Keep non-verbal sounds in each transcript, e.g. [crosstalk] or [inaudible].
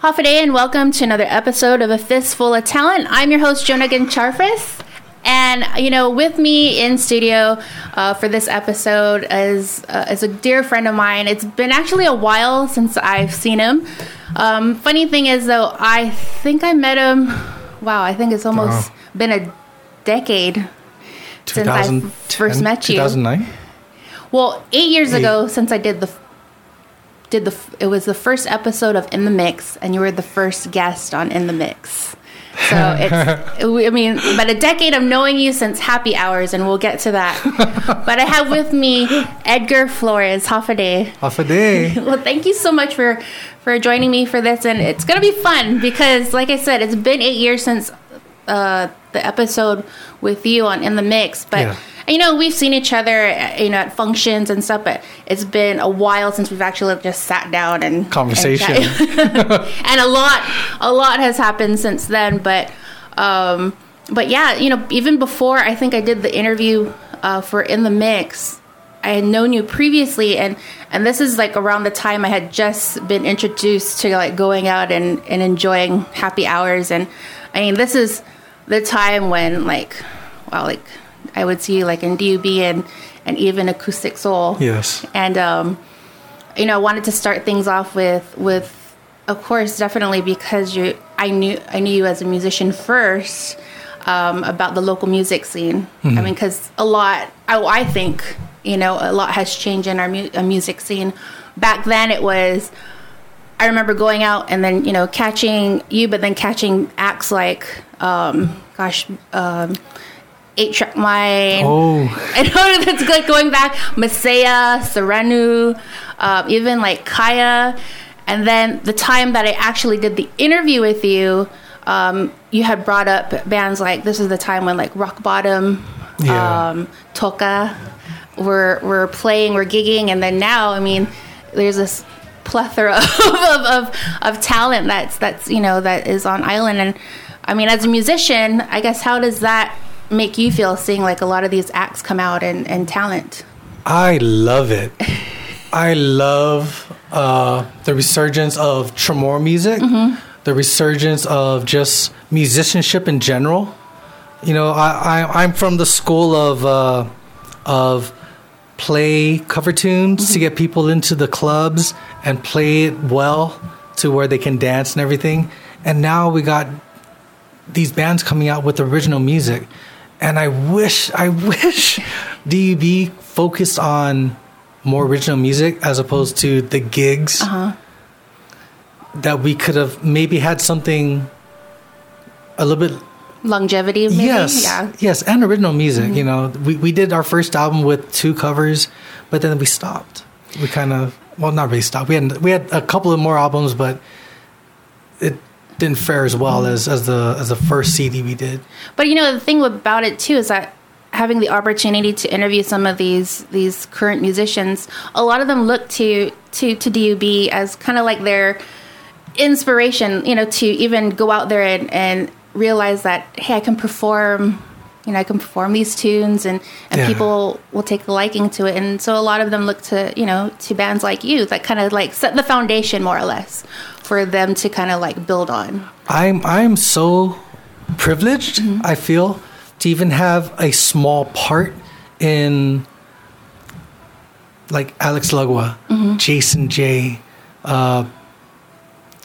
Day and welcome to another episode of A Fistful of Talent. I'm your host, Joan Charfauros. And you know, with me in studio uh, for this episode is uh, is a dear friend of mine. It's been actually a while since I've seen him. Um, funny thing is, though, I think I met him. Wow, I think it's almost been a decade since I first met you. 2009. Well, eight years eight. ago since I did the did the it was the first episode of In the Mix, and you were the first guest on In the Mix. So [laughs] it's I mean, but a decade of knowing you since Happy Hours, and we'll get to that. [laughs] but I have with me Edgar Flores. Half a day. Half a day. [laughs] well, thank you so much for for joining me for this, and it's gonna be fun because, like I said, it's been eight years since uh, the episode with you on In the Mix, but. Yeah you know, we've seen each other, you know, at functions and stuff, but it's been a while since we've actually just sat down and conversation. And, [laughs] and a lot, a lot has happened since then. But, um, but yeah, you know, even before I think I did the interview uh, for In the Mix, I had known you previously, and and this is like around the time I had just been introduced to like going out and and enjoying happy hours, and I mean, this is the time when like, wow, like I would see like in DUB and and even acoustic soul. Yes. And um, you know, I wanted to start things off with with of course definitely because you I knew I knew you as a musician first um, about the local music scene. Mm-hmm. I mean, because a lot I, I, think you know a lot has changed in our mu- music scene. Back then, it was. I remember going out and then you know catching you, but then catching acts like, um, gosh, um, eight track mind. Oh, [laughs] I know that's like going back Masaya, Serenu, uh, even like Kaya, and then the time that I actually did the interview with you, um, you had brought up bands like this is the time when like Rock Bottom, yeah. um, Toka, were were playing, were gigging, and then now I mean, there's this plethora [laughs] of, of, of talent that's that's you know that is on island and I mean as a musician I guess how does that make you feel seeing like a lot of these acts come out and, and talent? I love it. [laughs] I love uh, the resurgence of Chamorro music, mm-hmm. the resurgence of just musicianship in general. You know, I, I am from the school of uh, of play cover tunes mm-hmm. to get people into the clubs and play it well to where they can dance and everything. And now we got these bands coming out with original music and I wish, I [laughs] wish DUB focused on more original music as opposed to the gigs. Uh-huh. That we could have maybe had something a little bit longevity. Maybe? Yes, yeah. yes, and original music. Mm-hmm. You know, we we did our first album with two covers, but then we stopped. We kind of well, not really stopped. We had we had a couple of more albums, but it didn't fare as well as, as the as the first CD we did. But you know the thing about it too is that having the opportunity to interview some of these these current musicians, a lot of them look to to to DUB as kind of like their inspiration, you know, to even go out there and, and realize that hey, I can perform you know, I can perform these tunes and, and yeah. people will take a liking to it. And so a lot of them look to, you know, to bands like you that kind of like set the foundation more or less for them to kind of like build on. I'm I'm so privileged. Mm-hmm. I feel to even have a small part in like Alex Lugwa, mm-hmm. Jason J. Uh,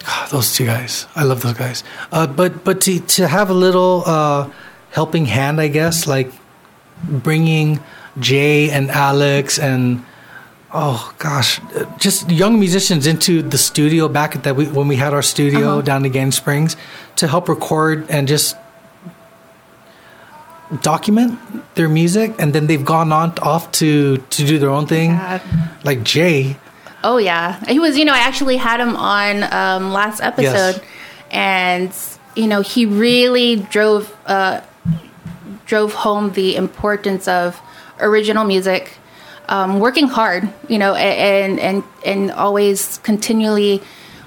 God, those two guys, I love those guys. Uh, but but to to have a little uh, helping hand, I guess, like bringing Jay and Alex and oh gosh, just young musicians into the studio back at that we, when we had our studio uh-huh. down in Gann Springs to help record and just document their music. And then they've gone on off to to do their own thing. Yeah. like jay. Oh yeah. He was you know i actually had him on um, last episode. Yes. and you know he really drove uh, drove home the importance of original music um, working hard, you know, and and and always continually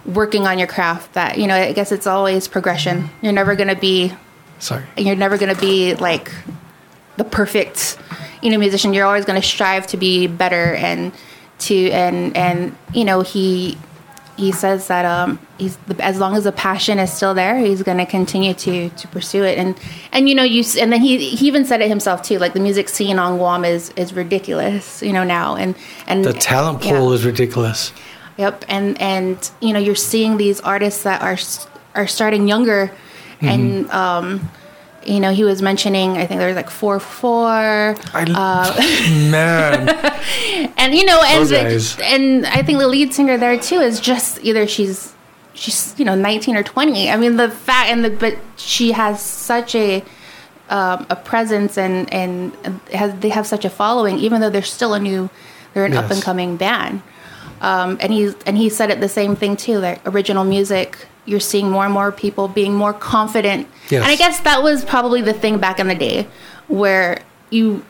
working on your craft. That you know, I guess it's always progression. You're never gonna be sorry. You're never gonna be like the perfect, you know, musician. You're always gonna strive to be better and to and and you know he he says that um, he's as long as the passion is still there, he's going to continue to to pursue it. And and you know you and then he he even said it himself too. Like the music scene on Guam is is ridiculous, you know now. And and the talent pool yeah. is ridiculous. Yep, and and you know you're seeing these artists that are are starting younger, Mm-hmm. and um, you know he was mentioning I think there was like four four. I, Uh, [laughs] [laughs] man, and you know and and i think the lead singer there too is just either she's she's you know 19 or 20 i mean the fact and the but she has such a um, a presence and and has they have such a following even though they're still a new they're an Yes. up and coming band um, and he and he said it the same thing too like original music you're seeing more and more people being more confident Yes. and i guess that was probably the thing back in the day where you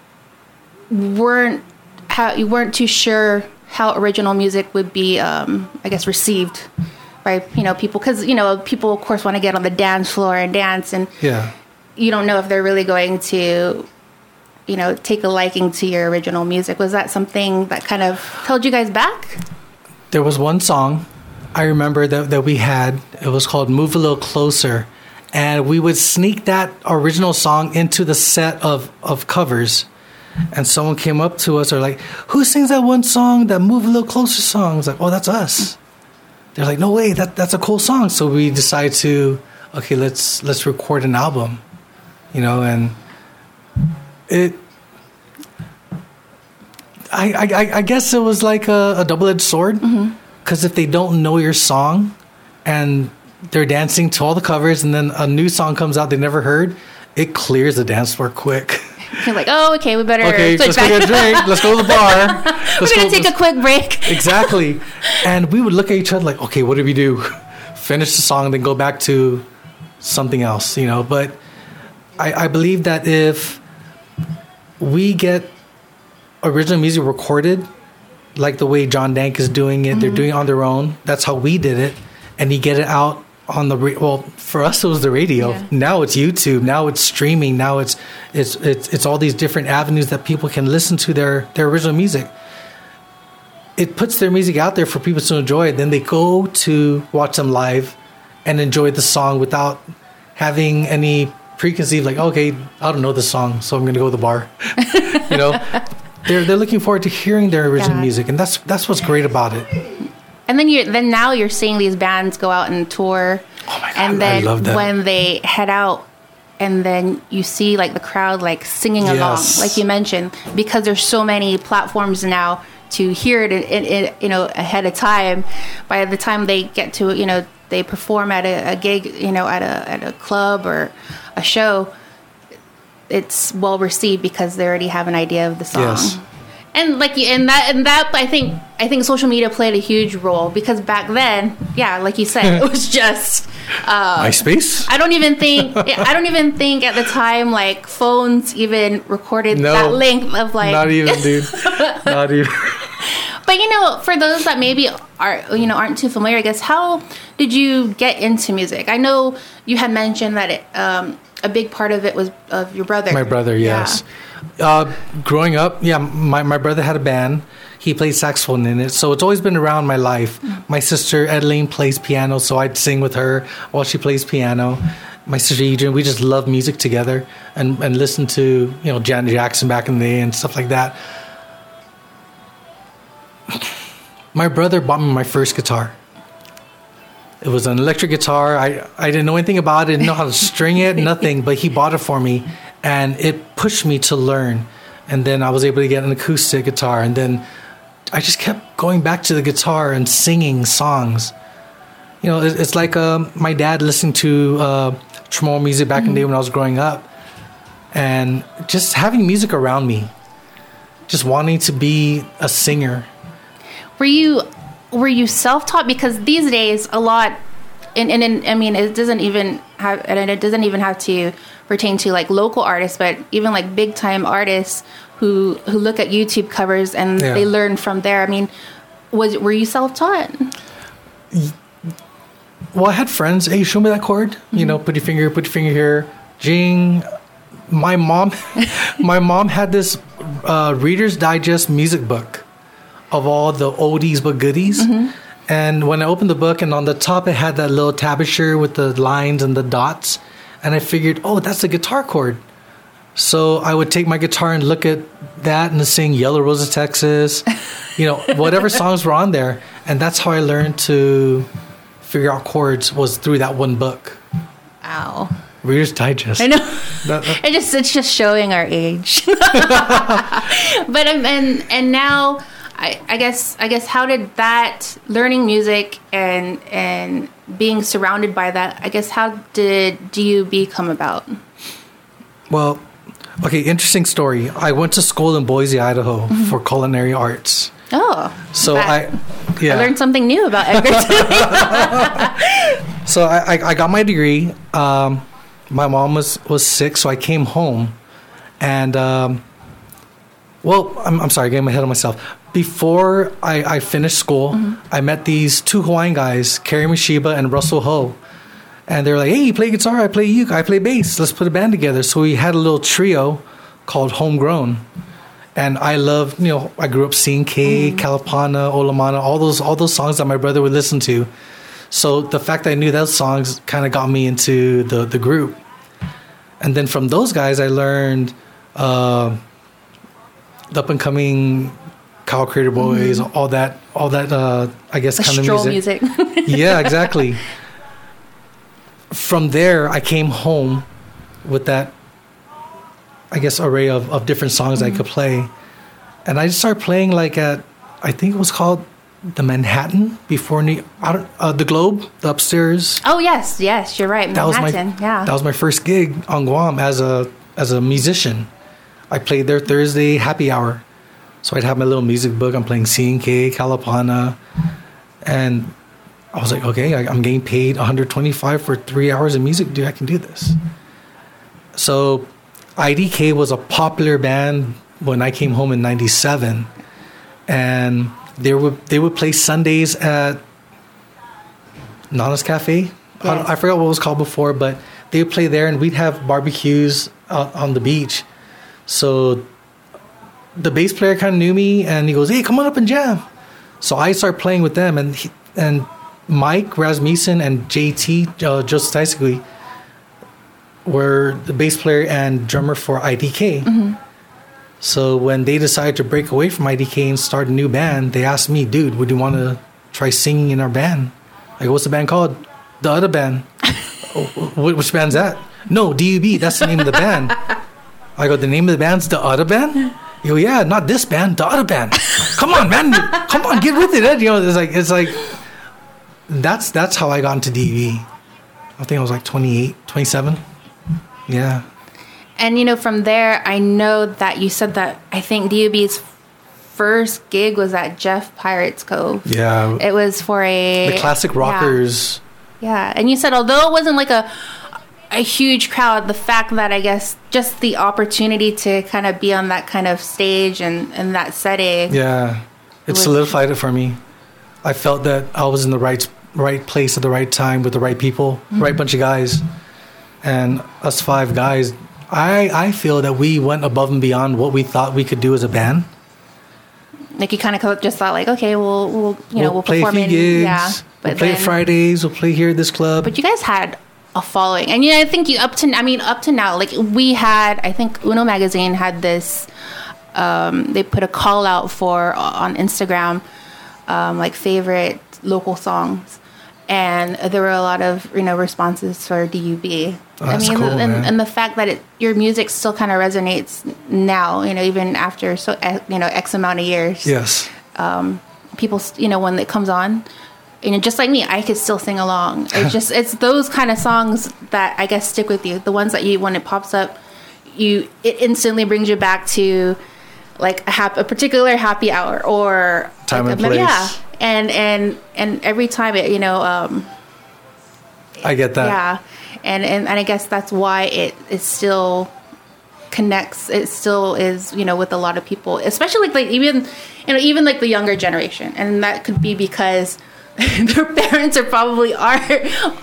weren't how you weren't too sure how original music would be um, i guess received by you know people because you know people of course want to get on the dance floor and dance and yeah. you don't know if they're really going to you know take a liking to your original music was that something that kind of held you guys back There was one song I remember that, that we had. It was called Move a Little Closer. And we would sneak that original song into the set of, of covers. And someone came up to us or like, who sings that one song, that Move a Little Closer song? I was like, oh, that's us. They're like, no way, that, that's a cool song. So we decided to, okay, let's let's record an album, you know, and it. I, I, I- guess it was like a, a double edged sword mm-hmm. Because if they don't know your song and they're dancing to all the covers and then a new song comes out they never heard, it clears the dance floor quick. [laughs] you're like oh okay we better Okay, let's go get a drink. [laughs] Let's go to the bar. [laughs] we're gonna go- take a quick break exactly. And we would look at each other like, okay, what do we do? Finish the song, then go back to something else, you know. But I, I believe that if we get original music recorded, like the way John Dank is doing it, they're mm-hmm. doing it on their own. That's how we did it, and you get it out on the ra- well. For us, it was the radio. Yeah. Now it's YouTube. Now it's streaming. Now it's it's it's it's all these different avenues that people can listen to their their original music it puts their music out there for people to enjoy. Then they go to watch them live and enjoy the song without having any preconceived like, okay, I don't know the song, so I'm gonna go to the bar. [laughs] you know, they're they're looking forward to hearing their original Yeah. music, and that's that's what's great about it. And then you then now you're seeing these bands go out and tour. Oh my God, And I then love that. when they head out and then you see like the crowd like singing Yes. along, like you mentioned, because there's so many platforms now to hear it in, in, you know ahead of time. By the time they get to you know they perform at a, a gig, you know at a at a club or a show, it's well received because they already have an idea of the song. Yes. And like you, and that, and that, I think, I think social media played a huge role because back then, yeah, like you said, it was [laughs] just. Uh, MySpace. I don't even think, I don't even think at the time like phones even recorded No. that length of like. Not even, dude. [laughs] Not even. But you know, for those that maybe are you know aren't too familiar, I guess how did you get into music? I know you had mentioned that it, um, a big part of it was of your brother. My brother, Yeah. yes. Uh, growing up, yeah, my, my brother had a band. He played saxophone in it, so it's always been around my life. My sister Adeline plays piano, so I'd sing with her while she plays piano. My sister Adrian, we just love music together and, and listen to you know Janet Jackson back in the day and stuff like that. My brother bought me my first guitar. It was an electric guitar. I, I didn't know anything about it, didn't know how to string it, nothing, but he bought it for me and it pushed me to learn. And then I was able to get an acoustic guitar. And then I just kept going back to the guitar and singing songs. You know, it- it's like um, my dad listening to uh, music back in the day when I was growing up. And just having music around me, just wanting to be a singer. Were you were you self taught? Because these days, a lot, and, and, and I mean, it doesn't even have, and it doesn't even have to pertain to like local artists, but even like big time artists who who look at YouTube covers and Yeah. they learn from there. I mean, was were you self taught? Well, I had friends. Hey, show me that chord. You know, put your finger, put your finger here. Jing. My mom, [laughs] my mom had this uh, Reader's Digest music book of all the oldies but goodies, And when I opened the book, and on the top it had that little tablature with the lines and the dots, and I figured, oh, that's a guitar chord. So I would take my guitar and look at that and sing Yellow Rose of Texas, you know, [laughs] whatever songs were on there. And that's how I learned to figure out chords was through that one book. Ow. Reader's Digest. I know. [laughs] That- that- it just it's just showing our age. [laughs] but um, and and now I, I guess I guess how did that learning music and and being surrounded by that I guess how did DUB come about? Well, okay, interesting story. I went to school in Boise, Idaho for culinary arts. Oh, So that- I, yeah. I learned something new about Edgerton. [laughs] So I, I, I got my degree. Um, my mom was, was sick, so I came home. And, um, well, I'm, I'm sorry, getting ahead of myself. Before I, I finished school, I met these two Hawaiian guys, Kerry Mishiba and Russell Ho. And they were like, hey, you play guitar, I play uke, I play bass. Let's put a band together. So we had a little trio called Homegrown. And I love, you know, I grew up seeing K, Kalapana, Olomana, all those all those songs that my brother would listen to. So the fact that I knew those songs kind of got me into the, the group. And then from those guys, I learned uh, the up and coming Ka'au Crater Boys, all that, all that, uh, I guess, kind of music. music. [laughs] yeah, exactly. From there, I came home with that, I guess, array of, of different songs I could play. And I just started playing like at, I think it was called the Manhattan before New, I don't, uh, the Globe, the upstairs. oh yes, yes, you're right. That was my yeah. that was my first gig on Guam as a as a musician. I played there Thursday happy hour, so I'd have my little music book. I'm playing C and Kalapana, and I was like, okay, I, I'm getting paid 125 for three hours of music, dude. I can do this. So, IDK was a popular band when I came home in '97, and they would they would play Sundays at Nana's Cafe. I. I forgot what it was called before, but they would play there, and we'd have barbecues out on the beach. So the bass player kind of knew me, and he goes, "Hey, come on up and jam." So I start playing with them, and he, and Mike Rasmussen and JT uh, Joseph Tysegui were the bass player and drummer for IDK. So when they decided to break away from IDK and start a new band, they asked me, "Dude, would you want to try singing in our band?" I go, "What's the band called?" The other band. [laughs] "Oh, wh- Which band's that? No, DUB. That's the name of the band. [laughs] I go, the name of the band's the other band. [laughs] You yeah, not this band, the other band. Come on, man, come on, get with it. Eh? Ed. You know, it's like it's like that's that's how I got into DUB. I think I was like 28, 27. Yeah. And you know, from there, I know that you said that I think DUB's first gig was at Jeff Pirates Cove. Yeah. It was for a the classic yeah. rockers. Yeah, and you said although it wasn't like a a huge crowd, the fact that I guess just the opportunity to kind of be on that kind of stage and and that setting. Yeah, it was- solidified it for me. I felt that I was in the right right place at the right time with the right people, right mm-hmm. bunch of guys, and us five guys. I I feel that we went above and beyond what we thought we could do as a band. Like you kind of just thought like, okay, we'll we'll you know we'll, play a perform few in gigs. yeah, we'll play at Fridays. We'll play here at this club. But you guys had a following, and yeah, I think you up to I mean up to now, like we had, I think Uno magazine had this. Um, they put a call out for on Instagram, um, like favorite local songs, and there were a lot of you know responses for DUB. Oh, that's cool, and, and the fact that it, your music still kind of resonates now, you know, even after so you know X amount of years yes, Um, people you know when it comes on you know just like me i could still sing along. It's [laughs] just it's those kind of songs that i guess stick with you. The ones that you when it pops up you it instantly brings you back to like a, hap- a particular happy hour or Time like and a- place. yeah. and and and every time it you know um I get that. yeah. And, and and i guess that's why it it still connects it still is you know with a lot of people especially like, like even you know even like the younger generation. And that could be because [laughs] their parents are probably our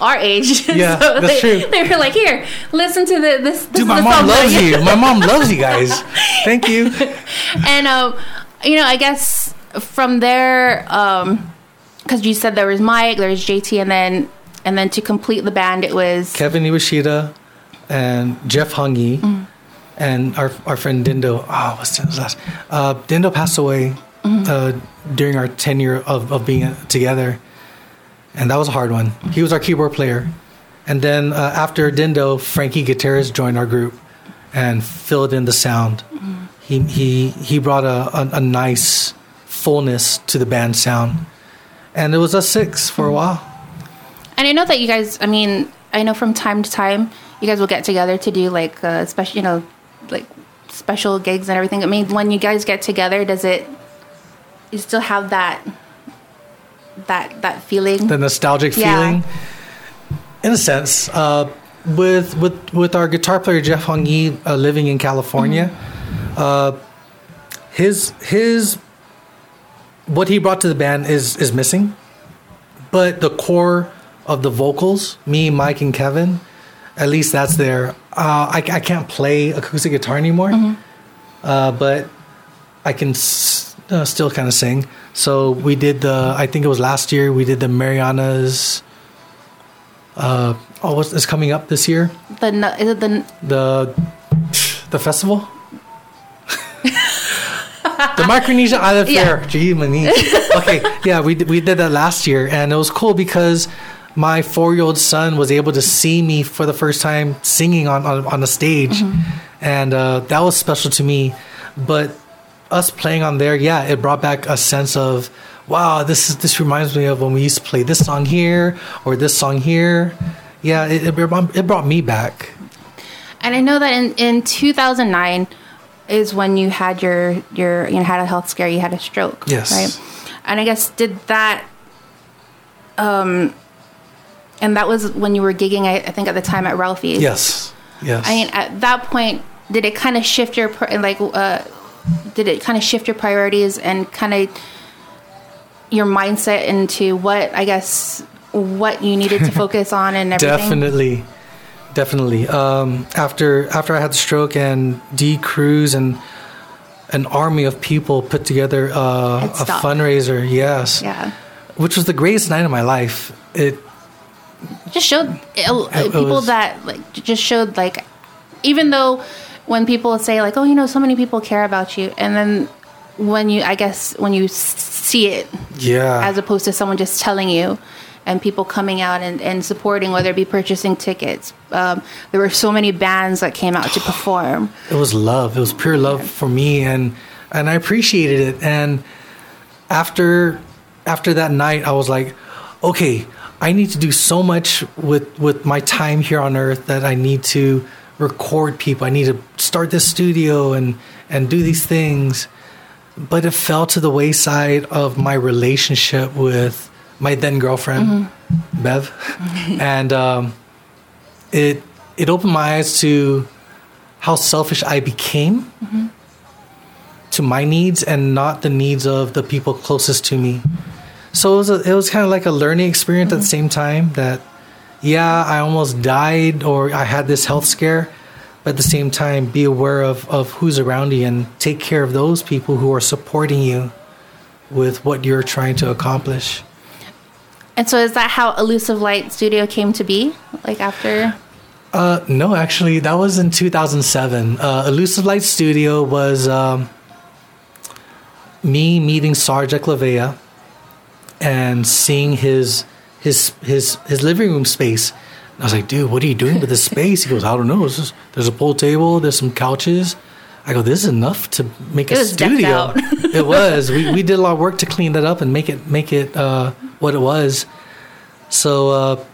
our age [laughs] Yeah, so that's they, true. they were like here listen to the, this, this Dude, is my mom loves you. My mom [laughs] loves you guys. Thank you. and um, you know, I guess from there, um, because you said there was Mike, there was JT, and then and then to complete the band, it was Kevin Iwashita and Jeff Hungy Mm. and our our friend Dindo. Oh, what's his last? Uh, Dindo passed away Mm-hmm. uh, during our tenure of, of being together, and that was a hard one. He was our keyboard player, and then uh, after Dindo, Frankie Gutierrez joined our group and filled in the sound. Mm-hmm. He he he brought a, a, a nice fullness to the band sound, and it was us six for a Mm-hmm. while. And I know that you guys, I mean, I know from time to time you guys will get together to do like uh, special, you know, like special gigs and everything. I mean, when you guys get together, does it, you still have that, that, that feeling? the nostalgic Yeah. feeling? In a sense uh, with with with our guitar player Jeff Hong Yi uh, living in California uh, his his what he brought to the band is is missing. But the core of the vocals me Mike and Kevin at least that's there. Uh, I, I can't play acoustic guitar anymore. Uh, but I can s- uh, still kind of sing. So we did the. I think it was last year. We did the Marianas. Uh, oh, what's is coming up this year? the, is it the, The the festival. the Micronesia Island [laughs] Yeah. Fair. Gee, mani. Okay, yeah, we did- we did that last year, and it was cool because my four year old son was able to see me for the first time singing on on, on a stage, and uh, that was special to me. But us playing on there, yeah, it brought back a sense of wow, this is this reminds me of when we used to play this song here or this song here. Yeah, it, it, brought- it brought me back. and I know that in, in 2009 is when you had your, your, you know, had a health scare, you had a stroke. Yes. Right. And I guess did that, um, and that was when you were gigging, I, I think at the time at Ralphie's. Yes, yes. I mean, at that point, did it kind of shift your like? Uh, did it kind of shift your priorities and kind of your mindset into what I guess what you needed to [laughs] focus on and everything? Definitely, definitely. Um, after after I had the stroke and D Cruz and an army of people put together uh, a fundraiser. Yes, Yeah. which was the greatest night of my life. It just showed uh, It people was- that like just showed like even though when people say like oh you know so many people care about you and then when you i guess when you see it yeah as opposed to someone just telling you and people coming out and, and supporting whether it be purchasing tickets um, there were so many bands that came out to perform [sighs] it was love. It was pure love for me, and and I appreciated it. And after after that night, I was like, okay, I need to do so much with with my time here on Earth that I need to record people. I need to start this studio and and do these things. But it fell to the wayside of my relationship with my then girlfriend, mm-hmm. Bev, mm-hmm. [laughs] and um, it it opened my eyes to how selfish I became mm-hmm. to my needs and not the needs of the people closest to me. So it was a, it was kind of like a learning experience at the same time that yeah, I almost died or I had this health scare, but at the same time be aware of of who's around you and take care of those people who are supporting you with what you're trying to accomplish. and so is that how elusive light studio came to be like after Uh, no, actually, that was in 2007. Uh, Elusive Light Studio was um, me meeting Sarge Eclavea and seeing his his his his living room space. And I was like, dude, what are you doing with this [laughs] space? He goes, I don't know. Just, there's a pool table, there's some couches. I go, this is enough to make It a studio. [laughs] it was. We we did a lot of work to clean that up and make it make it uh, what it was. So uh,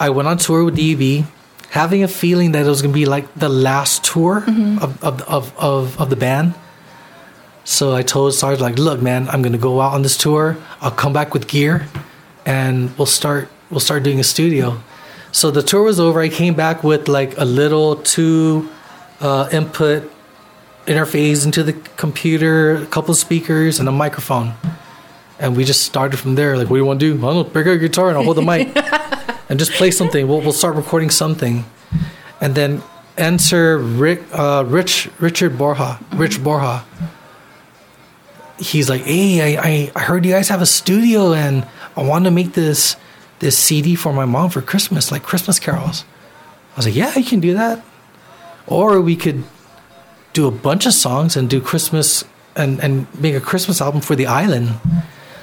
I went on tour with DB, having a feeling that it was going to be like the last tour of, of, of, of, of the band. So I told Sarge, like, look, man, I'm going to go out on this tour. I'll come back with gear, and we'll start we'll start doing a studio. So the tour was over. I came back with like a little two uh, input interface into the computer, a couple of speakers, and a microphone. And we just started from there. Like, what do you want to do? I don't know. Pick up your guitar and I'll hold the mic [laughs] and just play something. We'll, we'll start recording something. And then enter Rick, uh, Rich, Richard Borja, Rich Borja. He's like, hey, I, I, I heard you guys have a studio and I I want to make this this CD for my mom for Christmas, like Christmas carols. I was like, yeah, you can do that. Or we could do a bunch of songs and do Christmas and, and make a Christmas album for the island.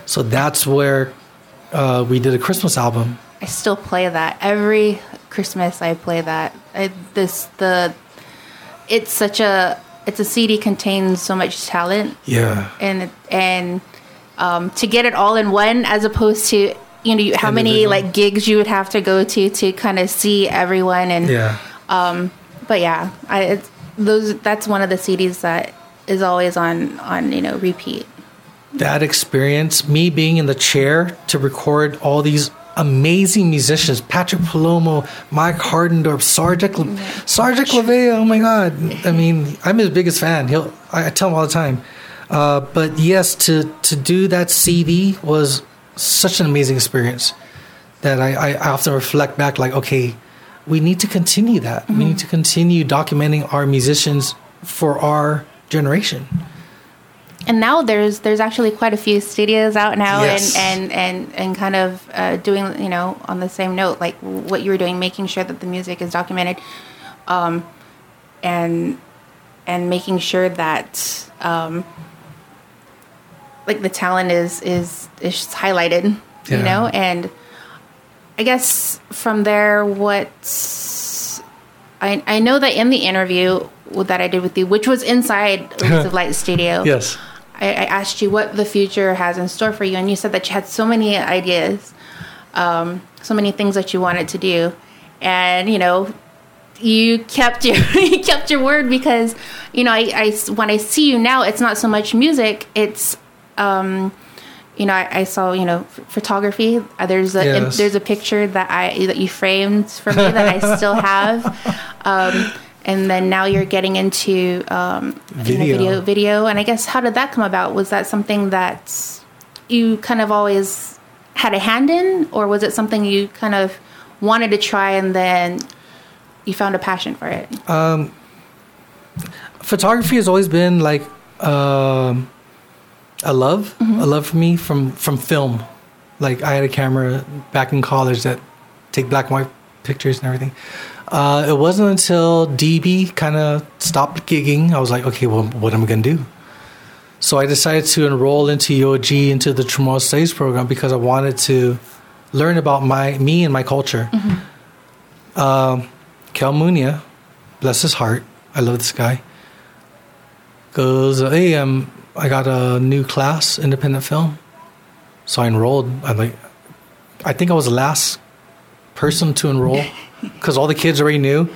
So that's where uh, we did a Christmas album. I still play that every Christmas. I play that. I, this the it's such a it's a CD contains so much talent. Yeah. And and um, to get it all in one, as opposed to you know how many like gigs you would have to go to to kind of see everyone and Yeah. but yeah, I it's, those that's one of the CDs that is always on on you know repeat. that experience, me being in the chair to record all these amazing musicians, Patrick Palomo, Mike Hardendorf, Sarge, Sarge Eclavea, oh my God. I mean, I'm his biggest fan. He'll, I tell him all the time. Uh, but yes, to, to do that CD was such an amazing experience that I, I often reflect back like, okay, we need to continue that. We need to continue documenting our musicians for our generation. And now there's there's actually quite a few studios out now, Yes. and, and and and kind of uh, doing you know on the same note like what you were doing, making sure that the music is documented, um, and and making sure that um, like the talent is is is highlighted, Yeah. you know, and I guess from there, what's I I know that in the interview that I did with you, which was inside [laughs] Elusive Light Studio, Yes. I, I asked you what the future has in store for you, and you said that you had so many ideas, um, so many things that you wanted to do, and you know, you kept your [laughs] you kept your word because you know I, I when I see you now, it's not so much music, it's um, you know I, I saw you know ph- photography. Uh, There's a Yes. there's a picture that I that you framed for me that I still [laughs] have. Um, and then now you're getting into um, you know, Video. video, video. And I guess how did that come about? Was that something that you kind of always had a hand in, or was it something you kind of wanted to try and then you found a passion for it? photography has always been like um, a love, a love for me from from film. Like I had a camera back in college that take black and white pictures and everything. Uh, it wasn't until DB kind of stopped gigging. I was like, okay, well, what am I gonna do? So I decided to enroll into UOG into the Chamorro Studies program because I wanted to learn about my me and my culture. Um, Kel Muña, bless his heart, I love this guy goes, "Hey, um, I got a new class, independent film." So I enrolled. I like, I think I was the last person to enroll [laughs] because all the kids already knew,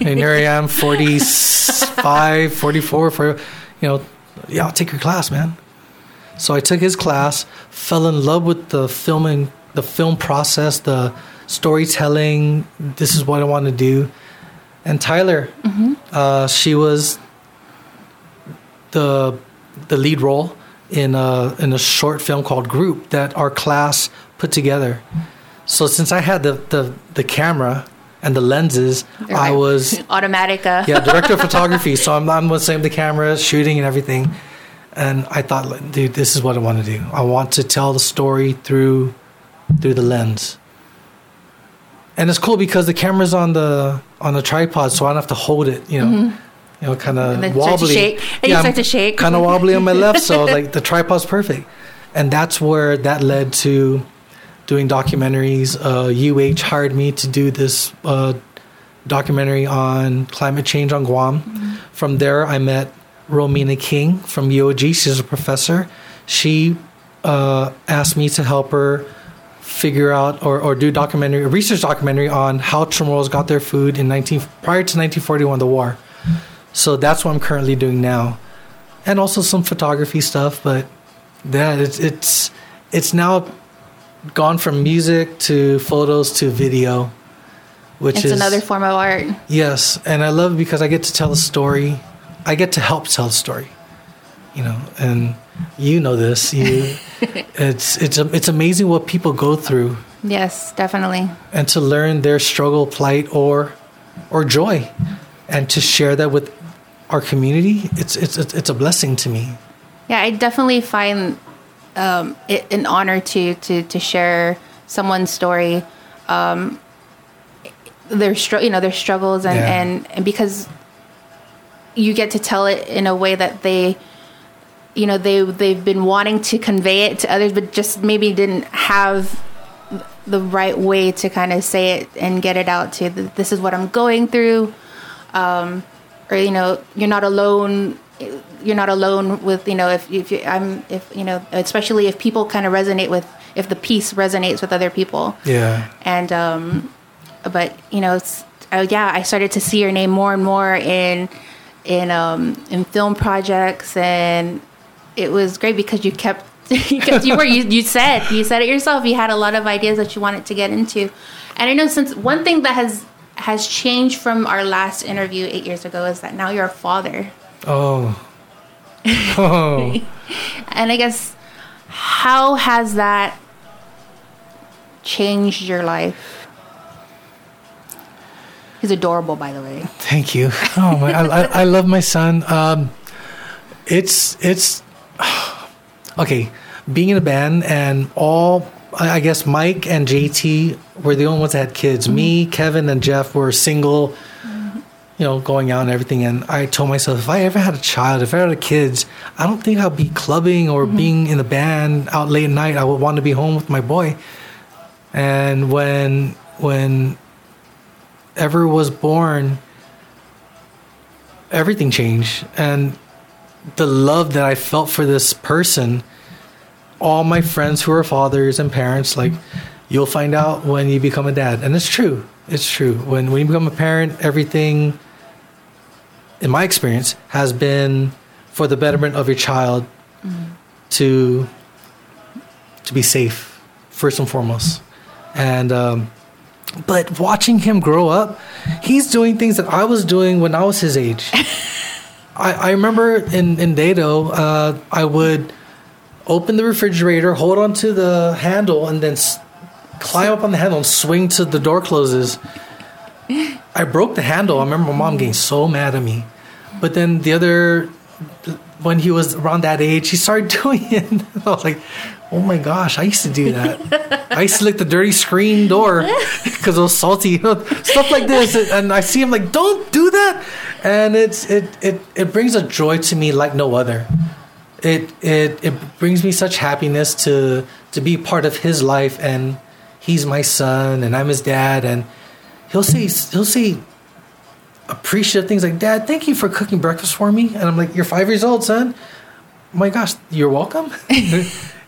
and here I am, 45, 44, for you know, yeah, I'll take your class, man. So I took his class, fell in love with the filming, the film process, the storytelling. This is what I want to do. And Tyler, uh, she was the the lead role in a in a short film called Group that our class put together. So since I had the the, the camera and the lenses, I was [laughs] automatic. Uh, yeah director of photography. So I'm I'm the same the camera, shooting and everything. And I thought, dude, this is what I want to do. I want to tell the story through through the lens. And it's cool because the camera's on the on the tripod, so I don't have to hold it. You know, you know, kind of start wobbly. shake. And you start to shake. Kind of wobbly on my left, so [laughs] like the tripod's perfect. And that's where that led to doing documentaries. Uh, UH hired me to do this uh, documentary on climate change on Guam. From there, I met Romina King from UOG. She's a professor. She uh, asked me to help her figure out or, or do documentary, a research documentary on how Chamorros got their food in 19 prior to 1941, the war. So that's what I'm currently doing now, and also some photography stuff. But that it's it's it's now gone from music to photos to video, which it's is another form of art. Yes, and I love it because I get to tell a story. I get to help tell a story. You know, and you know this. You, [laughs] it's it's it's amazing what people go through, Yes, definitely. and to learn their struggle, plight, or or joy, and to share that with our community. It's it's it's a blessing to me. Yeah, I definitely find um, it, an honor to to to share someone's story. Um, their str- you know their struggles and, Yeah. and and because you get to tell it in a way that they you know they they've been wanting to convey it to others but just maybe didn't have the right way to kind of say it and get it out to th- this is what I'm going through um or you know you're not alone you're not alone with you know if if you, I'm if you know especially if people kind of resonate with if the piece resonates with other people. Yeah. and um but you know it's, uh, yeah i started to see your name more and more in in um in film projects and it was great because you kept [laughs] you kept you were you, you said you said it yourself. You had a lot of ideas that you wanted to get into. And i know since one thing that has has changed from our last interview eight years ago is that now you're a father Oh. [laughs] Oh. and i guess how has that changed your life he's adorable by the way Thank you. Oh my, I, I, I love my son. Um, it's it's [sighs] okay. Being in a band and all, I guess Mike and JT were the only ones that had kids. Me, mm-hmm. Kevin, and Jeff were single. Mm-hmm. You know, going out and everything. And I told myself, if I ever had a child, if I had kids, I don't think I'll be clubbing or mm-hmm. being in the band out late at night. I would want to be home with my boy. And when when Ever was born, everything changed. And the love that I felt for this person, all my friends who are fathers and parents, like, you'll find out when you become a dad. And it's true. It's true. When, when you become a parent, everything, in my experience, has been for the betterment of your child to to be safe first and foremost. And um, but watching him grow up, he's doing things that I was doing when I was his age. [laughs] I, I remember in, in Dededo, uh, I would open the refrigerator, hold onto the handle, and then s- climb up on the handle and swing to the door closes. [laughs] I broke the handle. I remember my mom getting so mad at me. But then the other, when he was around that age, he started [laughs] doing it. I was like, oh my gosh, I used to do that. I used to lick the dirty screen door [laughs] because it was salty, stuff like this. And I see him like, don't do that. And it's it it it brings a joy to me like no other. It it it brings me such happiness to to be part of his life and he's my son and I'm his dad and he'll say he'll say appreciative things like dad thank you for cooking breakfast for me. And i'm like you're five years old son. Oh my gosh you're welcome. [laughs]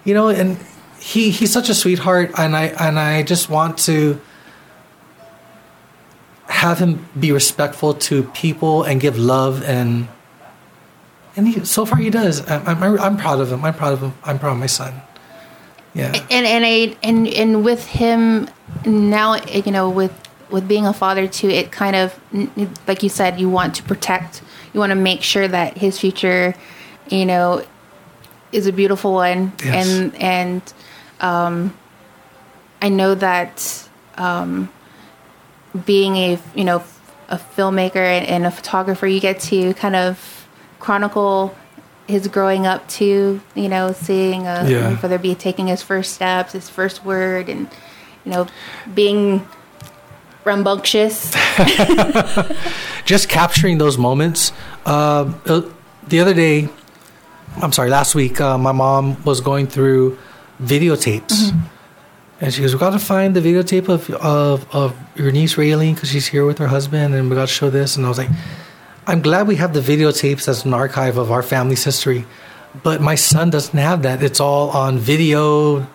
You know and he he's such a sweetheart and i and i just want to have him be respectful to people and give love and and he, so far he does. I'm, I'm i'm proud of him. I'm proud of him. I'm proud of my son. Yeah. And and I and and with him now, you know, with with being a father too, it kind of like you said, you want to protect, you want to make sure that his future, you know, is a beautiful one, Yes. and and um, I know that um, being a you know a filmmaker and, and a photographer, you get to kind of chronicle his growing up too. You know, seeing uh, Yeah. whether it be taking his first steps, his first word, and you know, being rambunctious. [laughs] just capturing those moments. Uh, uh, the other day, I'm sorry, last week, uh, my mom was going through videotapes. And she goes, We got to find the videotape of, of, of your niece Raylene because she's here with her husband, and we got to show this. And I was like, I'm glad we have the videotapes as an archive of our family's history. But my son doesn't have that. It's all on video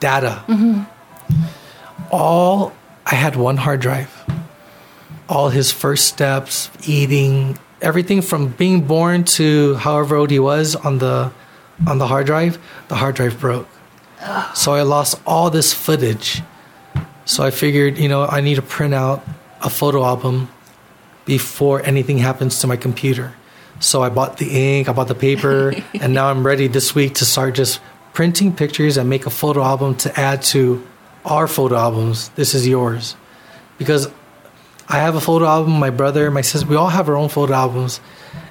data. Mm-hmm. All, I had one hard drive all his first steps, eating, everything from being born to however old he was on the on the hard drive, the hard drive broke. So I lost all this footage. So I figured, you know, I need to print out a photo album before anything happens to my computer. So I bought the ink, I bought the paper, [laughs] and now I'm ready this week to start just printing pictures and make a photo album to add to our photo albums. This is yours. Because I have a photo album. My brother, my sister, we all have our own photo albums,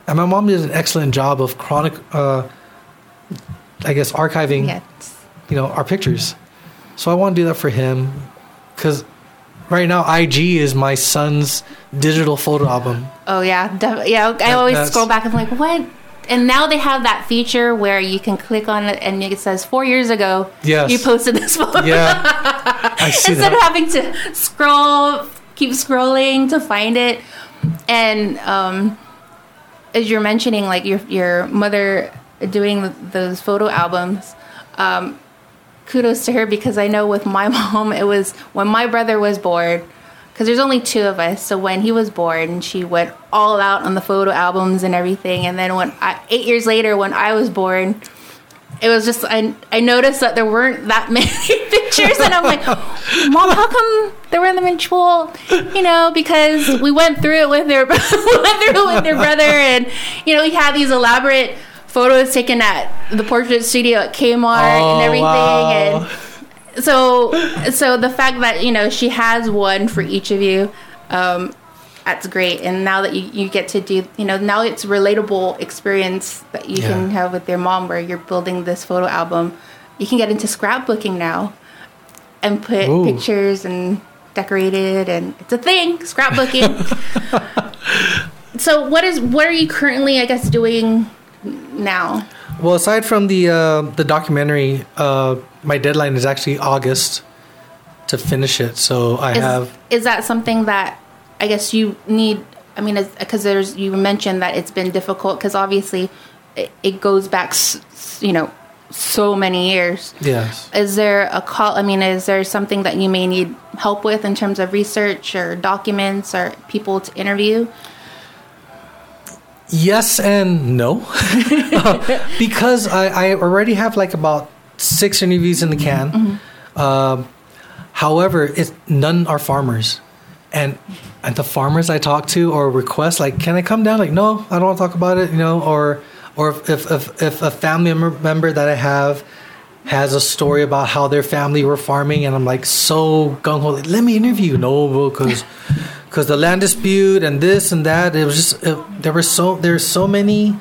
and my mom did an excellent job of chronic, uh, I guess archiving Yes. you know our pictures. So I want to do that for him because right now IG is my son's digital photo album. Oh yeah, def- yeah. I That- always that's- scroll back and I'm like, what? And now they have that feature where you can click on it and it says four years ago Yes. you posted this photo. Yeah, [laughs] I see Instead of having to scroll, keep scrolling to find it, and um, as you're mentioning, like your your mother doing those photo albums. Um, kudos to her because I know with my [laughs] mom, it was when my brother was born, because there's only two of us. So when he was born, she went all out on the photo albums and everything. And then when I, eight years later, when I was born, it was just I I noticed that there weren't that [laughs] many pictures, and I'm like, [laughs] Mom, how come there weren't that many? Well, you know, because we went through it with their we went through it with their brother, and you know, we had these elaborate photos taken at the portrait studio at Kmart Oh, and everything, wow. and so so the fact that you know she has one for each of you um that's great and now that you, you get to do you know now it's relatable experience that you can have with your mom where you're building this photo album you can get into scrapbooking now and put Ooh. pictures and decorate it and it's a thing scrapbooking [laughs] so what is what are you currently i guess doing now Well, aside from the uh, the documentary, uh, my deadline is actually August to finish it. So I is, have is that something that I guess you need? I mean, because there's you mentioned that it's been difficult because obviously it, it goes back, you know, so many years. yes. Is there a call? I mean, is there something that you may need help with in terms of research or documents or people to interview? Yes and no, [laughs] because I, I already have like about six interviews in the can. Um, however, it's none are farmers, and and the farmers I talk to or request like, can I come down? Like, no, I don't want to talk about it. You know, or or if if if a family member that I have has a story about how their family were farming, and I'm like so gung ho, like, let me interview. Noble because because the land dispute and this and that. It was just it, there were so there's so many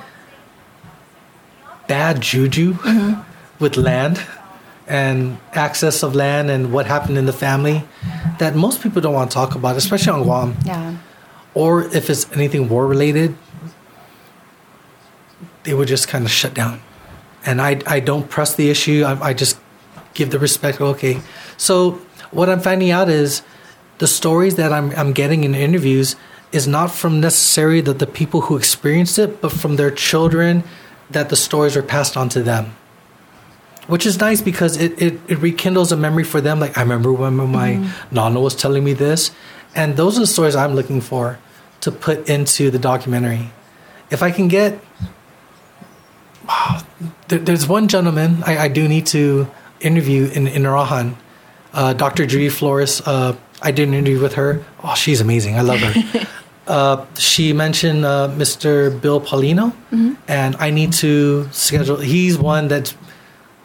bad juju mm-hmm. with land and access of land and what happened in the family that most people don't want to talk about, especially on Guam. Yeah. Or if it's anything war related, they would just kind of shut down. And I, I don't press the issue. I, I just give the respect. Okay. So what I'm finding out is the stories that I'm, I'm getting in interviews is not from necessarily the, the people who experienced it, but from their children that the stories are passed on to them. Which is nice because it, it, it rekindles a memory for them. Like, I remember when my mm-hmm. nana was telling me this. And those are the stories I'm looking for to put into the documentary. If I can get. There, there's one gentleman I, I do need to interview in, in Arahan, uh, Dr. Judy Flores. Uh, I did an interview with her. Oh, she's amazing. I love her. [laughs] uh, she mentioned uh, Mr. Bill Paulino, and I need to schedule. He's one that's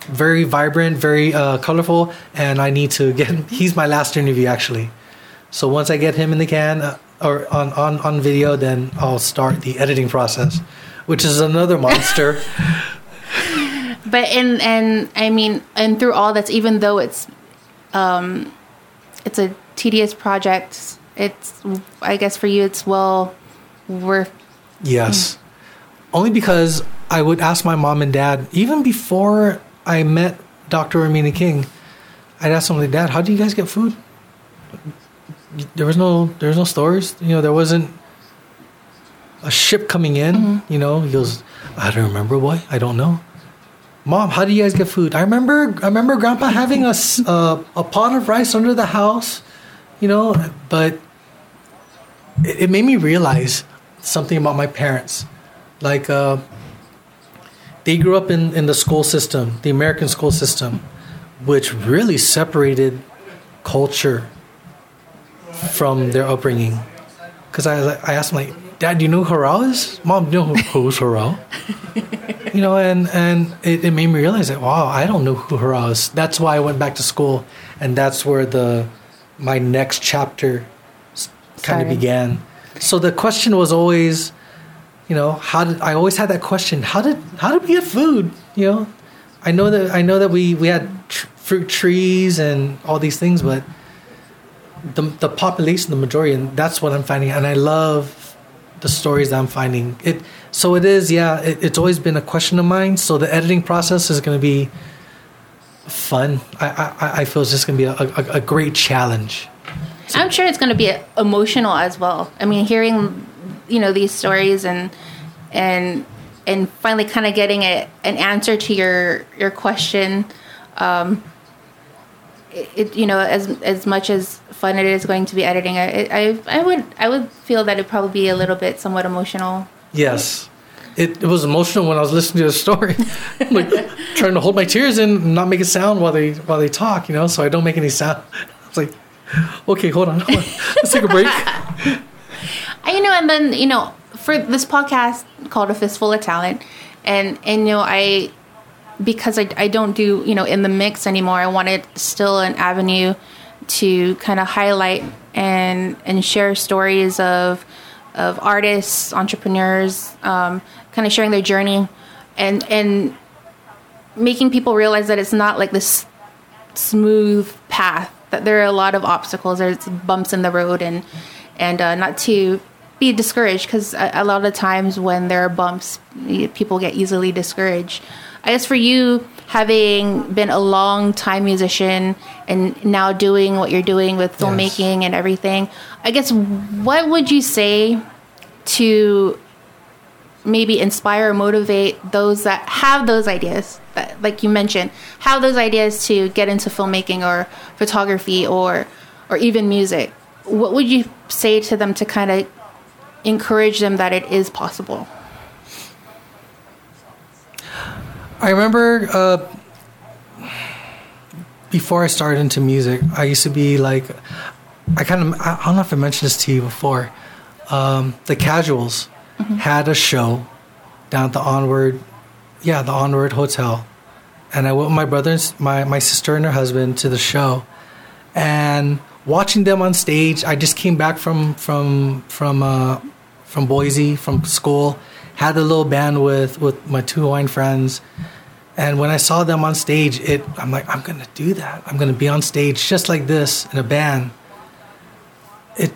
very vibrant, very uh, colorful, and I need to get him. He's my last interview actually. So once I get him in the can uh, or on, on, on video, then I'll start the editing process, which is another monster. [laughs] But and and I mean, and through all that's, even though it's, um, it's a tedious project. It's, I guess, for you, it's well worth. yes. Only because I would ask my mom and dad, even before I met Dr. Romina King, I'd ask them, like, Dad, how do you guys get food? There was no, there was no stores. You know, there wasn't a ship coming in. You know, he goes, I don't remember why. I don't know. Mom, how do you guys get food? I remember, I remember Grandpa having a uh, a pot of rice under the house. You know, but it, it made me realize something about my parents. Like, uh, they grew up in, in the school system, the American school system, which really separated culture from their upbringing. Because I, I asked them, like, Dad, do you know who Haral is? Mom, do you know who, who's Haral? [laughs] you know, and, and it, it made me realize that, wow, I don't know who Haral is. That's why I went back to school, and that's where the my next chapter kind of began. So the question was always, you know, how did I always had that question? How did how did we get food? You know, I know that I know that we we had tr- fruit trees and all these things, but the the population, the majority, and that's what I'm finding, and I love the stories that I'm finding. It so it is, yeah. It, it's always been a question of mine. So the editing process is going to be fun. I I, I feel it's just going to be a, a, a great challenge. I'm sure it's going to be emotional as well. I mean, hearing you know these stories and and and finally kind of getting a, an answer to your your question. Um, it, it, you know as as much as fun it is going to be editing it, I I would I would feel that it'd probably be a little bit somewhat emotional. Yes. It, it was emotional when I was listening to the story, [laughs] like trying to hold my tears in and not make a sound while they while they talk, you know, so I don't make any sound. [laughs] I was like, okay, hold on, hold [laughs] on. let's take a break. you know, and then you know, for this podcast called A Fistful of Talent, and and you know, I because I, I don't do you know in the mix anymore. I wanted still an avenue to kind of highlight and and share stories of of artists, entrepreneurs, um, kind of sharing their journey, and and making people realize that it's not like this smooth path. That there are a lot of obstacles. There's bumps in the road, and and uh, not to be discouraged because a, a, lot of times when there are bumps, people get easily discouraged. I guess for you, having been a long time musician and now doing what you're doing with filmmaking yes. and everything, I guess what would you say to maybe inspire or motivate those that have those ideas that, like you mentioned have those ideas to get into filmmaking or photography or or even music what would you say to them to kind of encourage them that it is possible. I remember uh, before I started into music, I used to be like, I kind of, I don't know if I mentioned this to you before. Um, the Casuals mm-hmm. had a show down at the Onward, yeah, the Onward Hotel. And I went with my brothers, my, my sister and her husband to the show. And watching them on stage, I just came back from from from uh, from Boise from school. Had a little band with with my two Hawaiian friends, and when I saw them on stage, it I'm like I'm gonna do that. I'm gonna be on stage just like this in a band. It,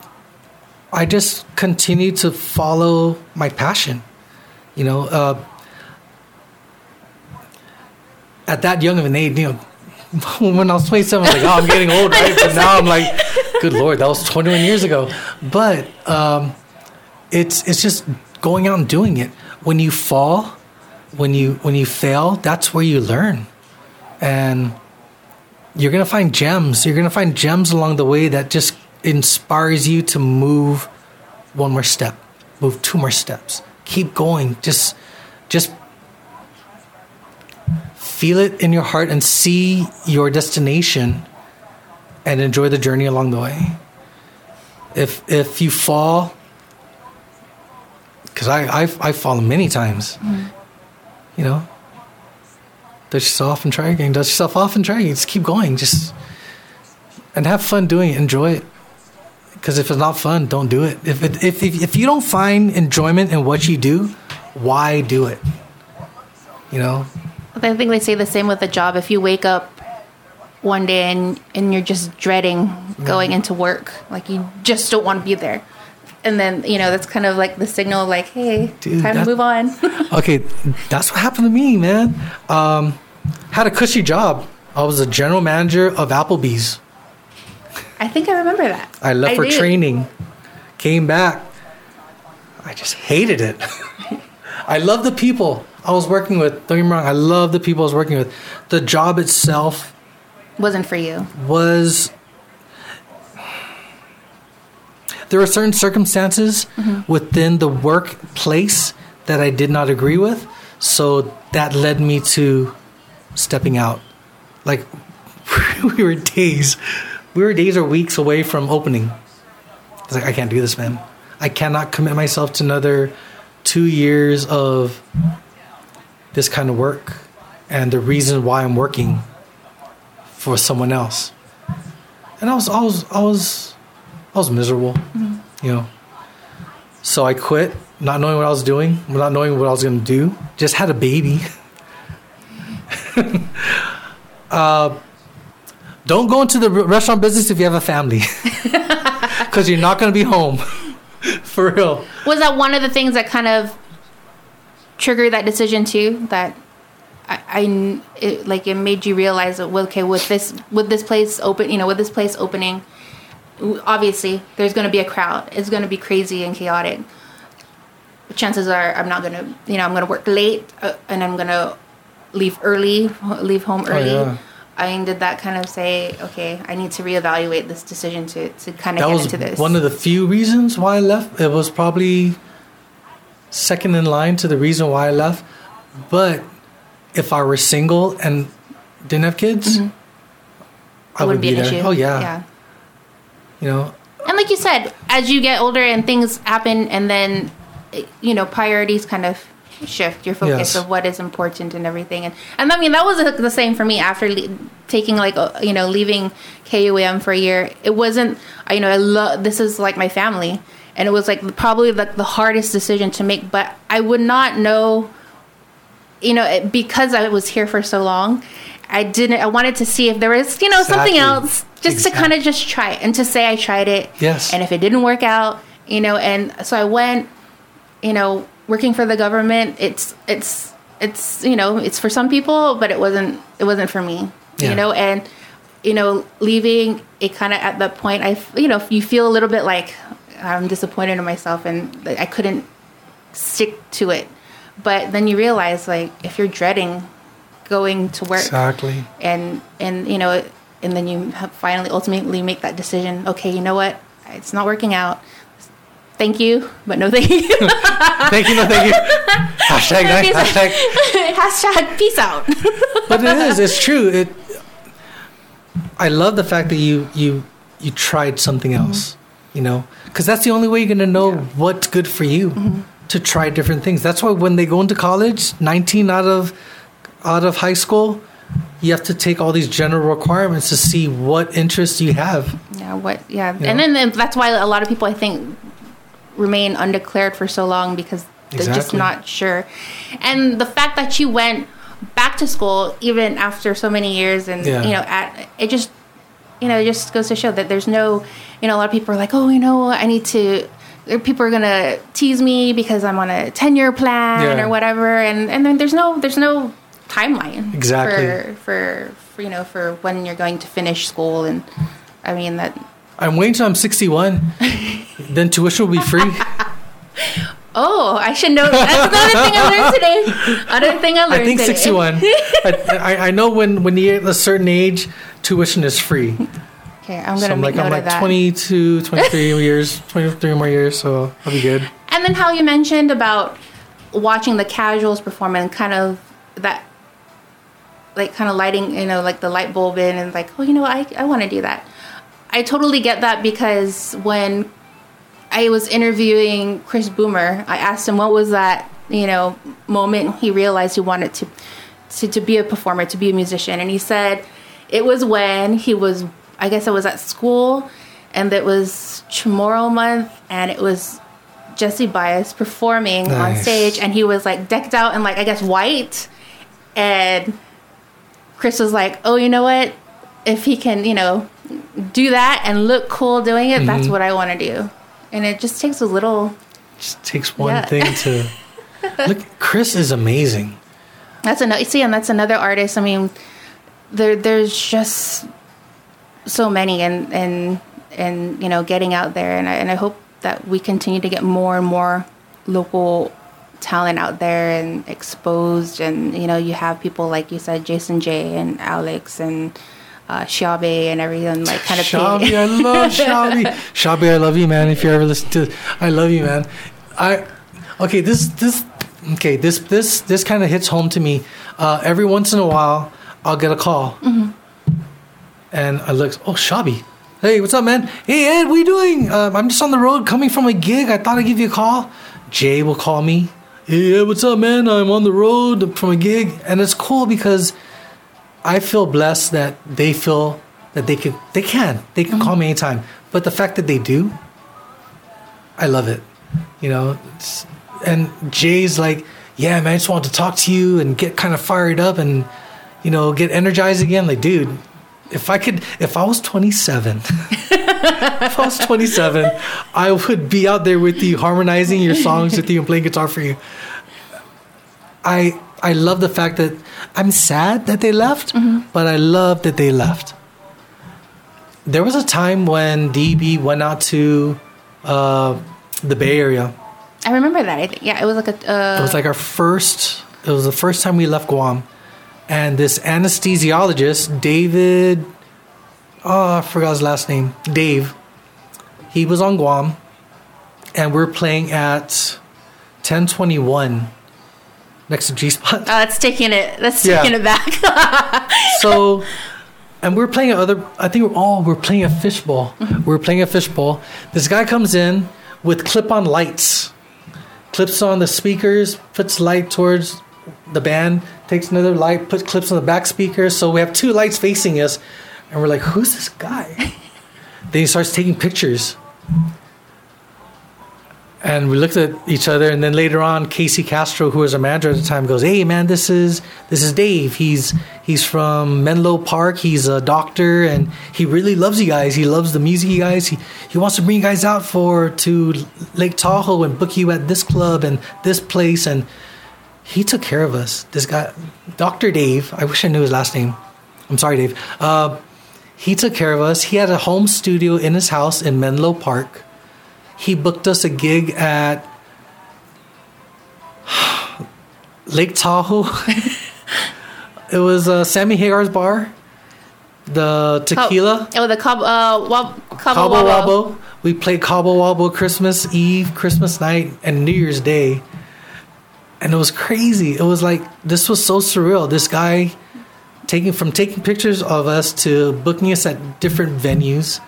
I just continued to follow my passion, you know. Uh, at that young of an age, you know, [laughs] when I was 27, I was like, oh, I'm getting old, right? But now I'm like, good lord, that was 21 years ago. But um, it's it's just going out and doing it. When you fall, when you when you fail, that's where you learn, and you're gonna find gems. You're gonna find gems along the way that just inspires you to move one more step, move two more steps, keep going. Just just feel it in your heart and see your destination and enjoy the journey along the way. If if you fall, because I I've, I've fallen many times, mm. you know. Dust yourself and try again. Dust yourself off and try again. Just keep going. Just and have fun doing it. Enjoy it. Because if it's not fun, don't do it. If, it, if if if you don't find enjoyment in what you do, why do it? You know, I think they say the same with a job. If you wake up one day and and you're just dreading going mm-hmm. into work, like you just don't want to be there, and then you know that's kind of like the signal, like, hey, Dude, time that, to move on. [laughs] okay, that's what happened to me, man. Um, had a cushy job. I was a general manager of Applebee's. I think I remember that. I left I for do. training, came back. I just hated it. [laughs] I love the people. I was working with. Don't get me wrong. I love the people I was working with. The job itself wasn't for you. Was there were certain circumstances mm-hmm. within the workplace that I did not agree with, so that led me to stepping out. Like [laughs] we were days, we were days or weeks away from opening. I was like, I can't do this, man. I cannot commit myself to another two years of this kind of work and the reason why I'm working for someone else. And I was, I was, I was, I was miserable, mm-hmm. you know. So I quit, not knowing what I was doing, not knowing what I was going to do. Just had a baby. [laughs] uh, don't go into the restaurant business if you have a family, [laughs] because you're not going to be home. [laughs] For real. Was that one of the things that kind of triggered that decision too? That I, I it, like it made you realize that okay, with this with this place open, you know, with this place opening, obviously there's going to be a crowd. It's going to be crazy and chaotic. Chances are I'm not going to, you know, I'm going to work late uh, and I'm going to leave early, leave home early. Oh, yeah. I did that kind of say, okay, I need to reevaluate this decision to, to kind of That get was into this. one of the few reasons why I left. It was probably second in line to the reason why I left. But if I were single and didn't have kids, I It would wouldn't be, be an there. issue. Oh yeah. Yeah. You know, And like you said, as you get older and things happen, and then you know priorities kind of shift your focus Yes. of what is important and everything. And and I mean that was the same for me after le- taking like uh, you know leaving KUAM for a year. It wasn't you know I love this is like my family, and it was like probably like the hardest decision to make. But I would not know you know, it, because I was here for so long, I didn't. I wanted to see if there was, you know, something else, just to kind of just try it and to say I tried it. Yes. And if it didn't work out, you know, and so I went, you know, working for the government. It's it's it's you know it's for some people, but it wasn't it wasn't for me. Yeah. You know, and you know, leaving it kind of at that point, I you know, you feel a little bit like I'm disappointed in myself and I couldn't stick to it. But then you realize, like, if you're dreading going to work exactly. and and you know, and then you finally ultimately make that decision. Okay, you know what? It's not working out. Thank you, but no thank you. [laughs] thank you, no, thank you. [laughs] [laughs] hashtag Peace out. hashtag. Hashtag peace out. But it is. It's true. It. I love the fact that you you you tried something mm-hmm. else. You know, because that's the only way you're gonna know Yeah. what's good for you. Mm-hmm. To try different things. That's why when they go into college, 19 out of out of high school, you have to take all these general requirements to see what interests you have. Yeah, what? Yeah, You and know? then, that's why a lot of people I think remain undeclared for so long because they're just not sure. And the fact that you went back to school even after so many years, and Yeah. you know, at it just you know it just goes to show that there's no you know a lot of people are like, oh, you know, I need to. People are gonna tease me because I'm on a ten year plan Yeah. or whatever, and and then there's no there's no timeline Exactly. for, for for you know for when you're going to finish school, and I mean that I'm waiting till I'm 61. [laughs] then tuition will be free. Oh, I should know. That's another thing I learned today. Another thing I learned I think today. 61. I, I, know when when you're at a certain age, tuition is free. Okay, I'm gonna I'm make like note I'm of like that. 22, 23 years, 23 more years, so I'll be good. And then how you mentioned about watching the casuals perform and kind of that, like kind of lighting, you know, like the light bulb in and like, oh, you know, I I want to do that. I totally get that because when I was interviewing Chris Boomer, I asked him what was that, you know, moment he realized he wanted to to, to be a performer, to be a musician. And he said it was when he was, I guess I was at school and it was Chamorro month and it was Jesse Bias performing on stage and he was like decked out in like, I guess white. And Chris was like, oh, you know what? If he can, you know, do that and look cool doing it, that's Mhm. what I want to do. And it just takes a little Just takes one Yeah. thing to [laughs] look. Chris is amazing. That's another. See, and that's another artist. I mean, there there's just so many, and and and you know, getting out there, and I, and I hope that we continue to get more and more local talent out there and exposed, and you know, you have people like you said, Jason J and Alex and uh, Shabe and everything like kind of. Shabby, I love [laughs] Shabby. Shabby, I love you, man. If you ever listen to, I love you, man. I okay. This this okay. This this this kind of hits home to me. Uh, every once in a while, I'll get a call, and I look. Oh, Shabby. Hey, what's up, man? Hey, Ed, what are you doing? Um, I'm just on the road coming from a gig. I thought I'd give you a call. Jay will call me. Hey, what's up, man? I'm on the road from a gig, and it's cool because I feel blessed that they feel that they could, they can, they can call me anytime. But the fact that they do, I love it. You know, and Jay's like, yeah, man, I just wanted to talk to you and get kind of fired up, and you know, get energized again. Like, dude, if I could, if I was 27, [laughs] if I was 27, I would be out there with you, harmonizing your songs with you and playing guitar for you. I I love the fact that I'm sad that they left, but I love that they left. There was a time when DB went out to uh, the Bay Area. I remember that. I think yeah, it was like a. Uh, It was like our first. It was the first time we left Guam, and this anesthesiologist, David. Oh, I forgot his last name. Dave. He was on Guam, and we're playing at 1021 next to G Spot. oh, that's taking it. That's Yeah. taking it back. [laughs] so and we're playing other i think we're all we're playing a fishbowl mm-hmm. we're playing a fishbowl this guy comes in with clip-on lights clips on the speakers puts light towards the band takes another light puts clips on the back speakers so we have two lights facing us and we're like who's this guy? Then he starts taking pictures. And we looked at each other and then later on casey castro who was our manager at the time goes hey man this is this is dave. He's he's from menlo park. He's a doctor and he really loves you guys. He loves the music you guys. He, he wants to bring you guys out for to lake tahoe and book you at this club and this place. And he took care of us. This guy dr dave i wish i knew his last name. I'm sorry dave. Uh, he took care of us he had a home studio in his house in menlo park he booked us a gig at [sighs] Lake Tahoe. [laughs] it was uh, Sammy Hagar's bar, the tequila. Oh, the Cabo, uh, wab, Cabo, Cabo Wabo. Wabo. We played Cabo Wabo Christmas Eve, Christmas night, and New Year's Day. And it was crazy. It was like this was so surreal. This guy taking from taking pictures of us to booking us at different venues.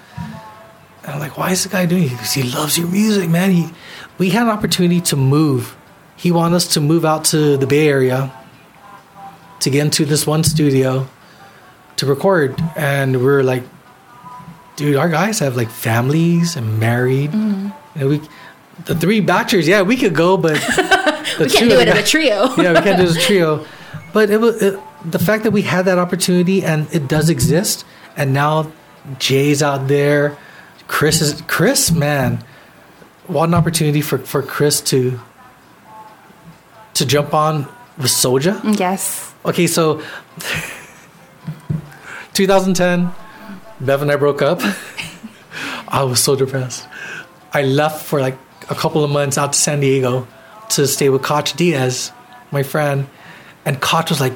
And I'm like, why is the guy doing it? Because he loves your music, man. He, we had an opportunity to move. He wanted us to move out to the Bay Area to get into this one studio to record. And we are like, dude, our guys have like families and married. Mm-hmm. And we, the three bachelors, yeah, we could go, but [laughs] We can't do it in a trio. yeah, we can't do it as a trio. But it was it, the fact that we had that opportunity and it does exist, and now Jay's out there, Chris is Chris, man. What an opportunity for for Chris to to jump on with Soja. yes. Okay, so [laughs] 2010, Bev and I broke up. [laughs] I was so depressed. I left for like a couple of months out to San Diego to stay with Koch Diaz, my friend. And Koch was like,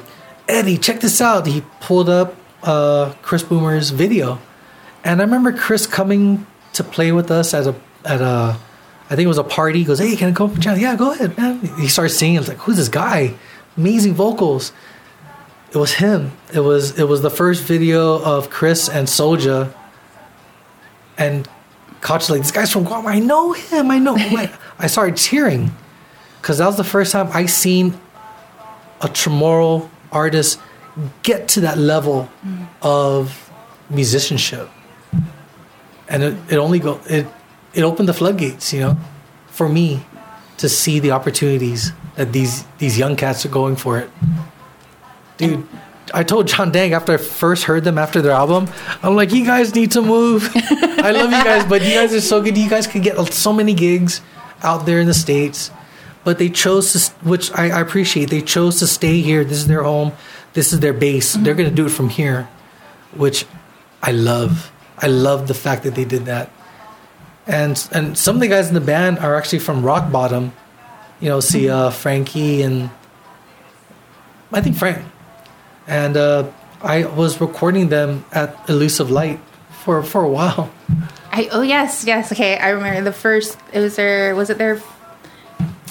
Eddie, check this out. He pulled up uh, Chris Boomer's video. And I remember Chris coming to play with us at a, at a, I think it was a party. He goes, hey, can I come up and chat? Yeah, go ahead, man. He starts singing. I was like, who's this guy? Amazing vocals it was him. It was it was the first video of Chris and Soja. And Koch like this guy's from Guam. I know him. I know. him." [laughs] I- started cheering because that was the first time I seen a Chamorro artist get to that level of musicianship. And it, it only go it it opened the floodgates, you know, for me to see the opportunities that these these young cats are going for it. Dude, I told John Dang after I first heard them after their album, I'm like, you guys need to move. I love you guys, but you guys are so good. You guys could get so many gigs out there in the States. But they chose to, which I, I appreciate, they chose to stay here. This is their home. This is their base. They're going to do it from here, which I love. I love the fact that they did that. And and some of the guys in the band are actually from Rock Bottom. You know, see uh, Frankie and I think Frank. And uh, I was recording them at Elusive Light for for a while. I, oh yes, yes. Okay, I remember the first. It was their. Was it their?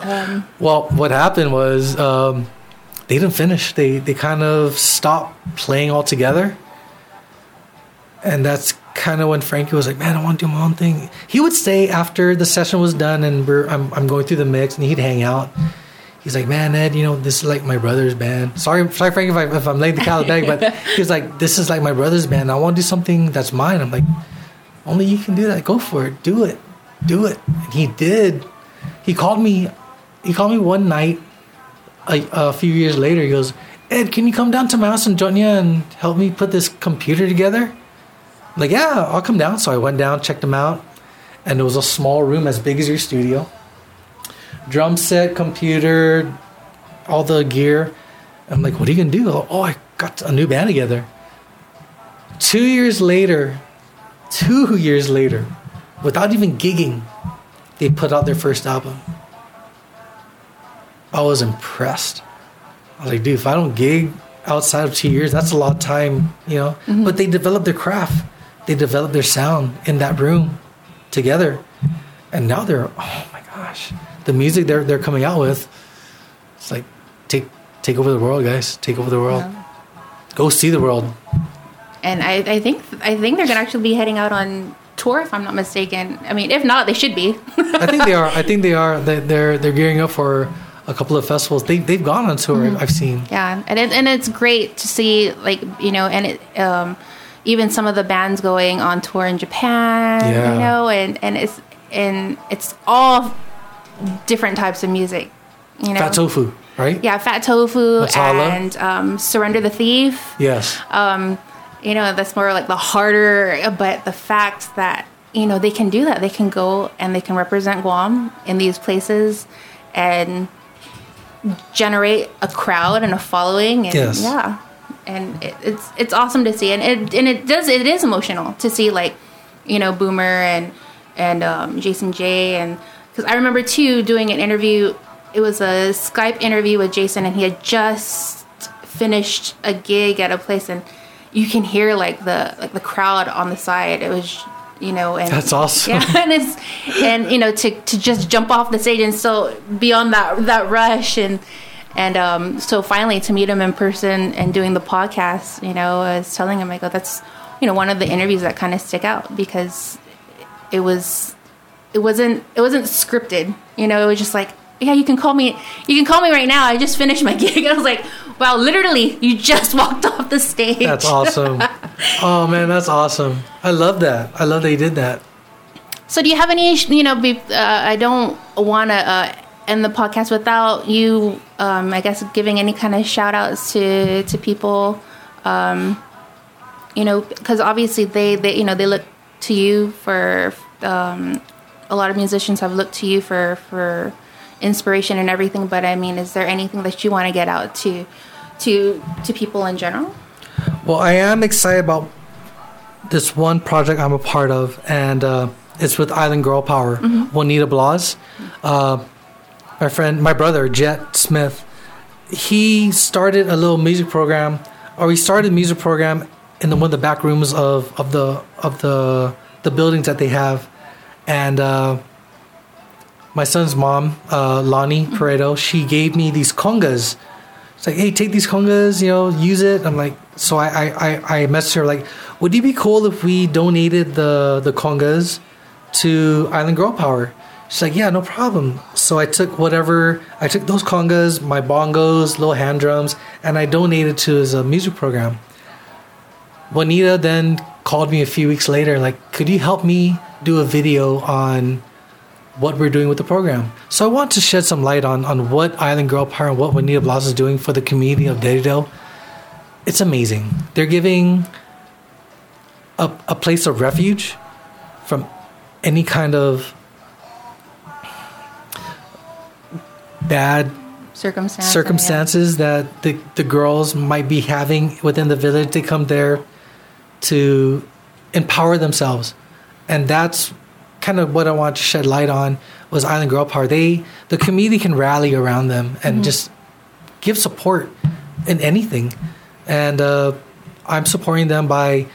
Um, Well, what happened was um, they didn't finish. They they kind of stopped playing altogether, and that's kind of when Frankie was like, "Man, I want to do my own thing." He would stay after the session was done, and we're I'm I'm going through the mix, and he'd hang out. He's like, "Man, Ed, you know this is like my brother's band." Sorry, sorry, Frank, if, I, if I'm laying the cat bag, but [laughs] he was like, "This is like my brother's band. I want to do something that's mine." I'm like, "Only you can do that. Go for it. Do it. Do it." And he did. He called me. He called me one night a, a few years later. He goes, Ed, can you come down to my house in Yona and help me put this computer together? I'm like, yeah, I'll come down. So I went down, checked them out, and it was a small room as big as your studio. Drum set, computer, all the gear. I'm like, what are you gonna do? Oh, I got a new band together. Two years later, two [laughs] years later, without even gigging, they put out their first album. I was impressed. I was like, dude, if I don't gig outside of two years, that's a lot of time, you know. Mm-hmm. But they developed their craft, they developed their sound in that room together, and now they're oh my gosh, the music they're they're coming out with, it's like take take over the world, guys, take over the world, yeah. go see the world. And I, I think I think they're gonna actually be heading out on tour, if I'm not mistaken. I mean, if not, they should be. I think they are. I think they are. They, they're they're gearing up for a couple of festivals. They they've gone on tour. Mm-hmm. I've seen. Yeah, and it, and it's great to see like you know, and it um, even some of the bands going on tour in Japan. Yeah. You know, and and it's and it's all different types of music. You know, Fat Tofu, right? Yeah, Fat Tofu and um, Surrender the Thief. Yes. Um, you know, that's more like the harder, but the fact that you know they can do that, they can go and they can represent Guam in these places and generate a crowd and a following and yes. yeah. And it, it's it's awesome to see. And it and it does it is emotional to see like you know boomer and and um, jason j. And because i remember too doing an interview it was a skype interview with jason and he had just finished a gig at a place and you can hear like the like the crowd on the side. It was you know and that's awesome. yeah [laughs] and it's and you know to to just jump off the stage and still be on that that rush and and um, so finally to meet him in person and doing the podcast you know i was telling him i go that's you know one of the interviews that kind of stick out because it was it wasn't it wasn't scripted you know it was just like yeah, you can call me. You can call me right now. I just finished my [laughs] gig. I was like, wow, literally, you just [laughs] walked off the stage. That's awesome. [laughs] oh man, that's awesome. I love that. I love that you did that. So, do you have any? You know, be, uh, I don't want to uh, end the podcast without you. Um, I guess giving any kind of shout outs to to people. Um, you know, because obviously they they you know they look to you for. Um, a lot of musicians have looked to you for for inspiration and everything but i mean is there anything that you want to get out to to to people in general? Well i am excited about this one project i'm a part of and uh, it's with island girl power mm-hmm. juanita blas. Uh, my friend my brother jet smith he started a little music program or he started a music program in the one of the back rooms of, of the of the the buildings that they have. And uh, my son's mom, uh, Lonnie Pareto, she gave me these congas. It's like, hey, take these congas, you know, use it. I'm like, so I, I, I, I messaged her like, would it be cool if we donated the the congas to Island Girl Power? She's like, yeah, no problem. So I took whatever, I took those congas, my bongos, little hand drums, and I donated to his uh, music program. Juanita then called me a few weeks later, like, could you help me do a video on what we're doing with the program. So I want to shed some light on, on what Island Girl Power and what Juanita Blas is doing for the community of Dededo. It's amazing. They're giving a, a place of refuge from any kind of bad Circumstance, circumstances yeah. that the, the girls might be having within the village. They come there to empower themselves. And that's kind of what I want to shed light on was Island Girl Power. They the community can rally around them and mm-hmm. just give support in anything, and uh, I'm supporting them by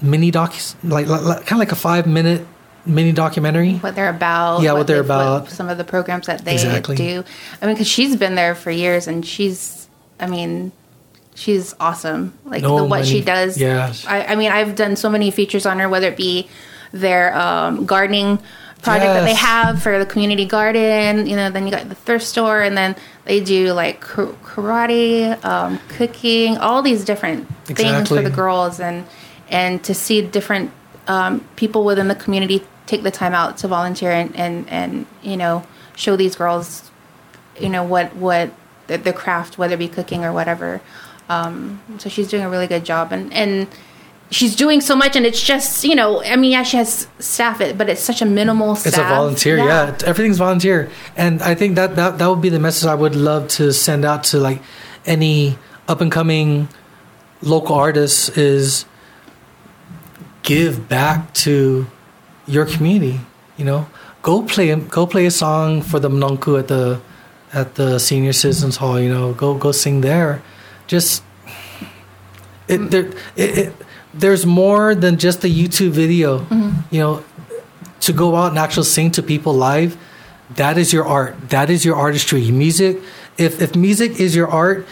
mini doc like, like, like kind of like a five minute mini documentary. What they're about. Yeah, what, what they're about. What some of the programs that they exactly. do. I mean, because she's been there for years, and she's. I mean, she's awesome. Like no, the, what many, she does. Yeah. I, I mean, I've done so many features on her, whether it be their um, gardening project yes. that they have for the community garden. You know, then you got the thrift store, and then they do like karate, um, cooking, all these different exactly. things for the girls, and and to see different um, people within the community take the time out to volunteer and and and you know show these girls, you know what what the, the craft, whether it be cooking or whatever. Um, so she's doing a really good job, and and she's doing so much, and it's just you know, I mean, yeah, she has staff, it, but it's such a minimal. Staff. It's a volunteer, yeah. Everything's volunteer, and I think that that that would be the message I would love to send out to like any up and coming local artists is give back to your community. You know, go play go play a song for the manamko at the at the senior citizens hall. You know, go go sing there. Just it there it, it there's more than just a YouTube video. Mm-hmm. You know, to go out and actually sing to people live. That is your art. That is your artistry. Music. If if music is your art,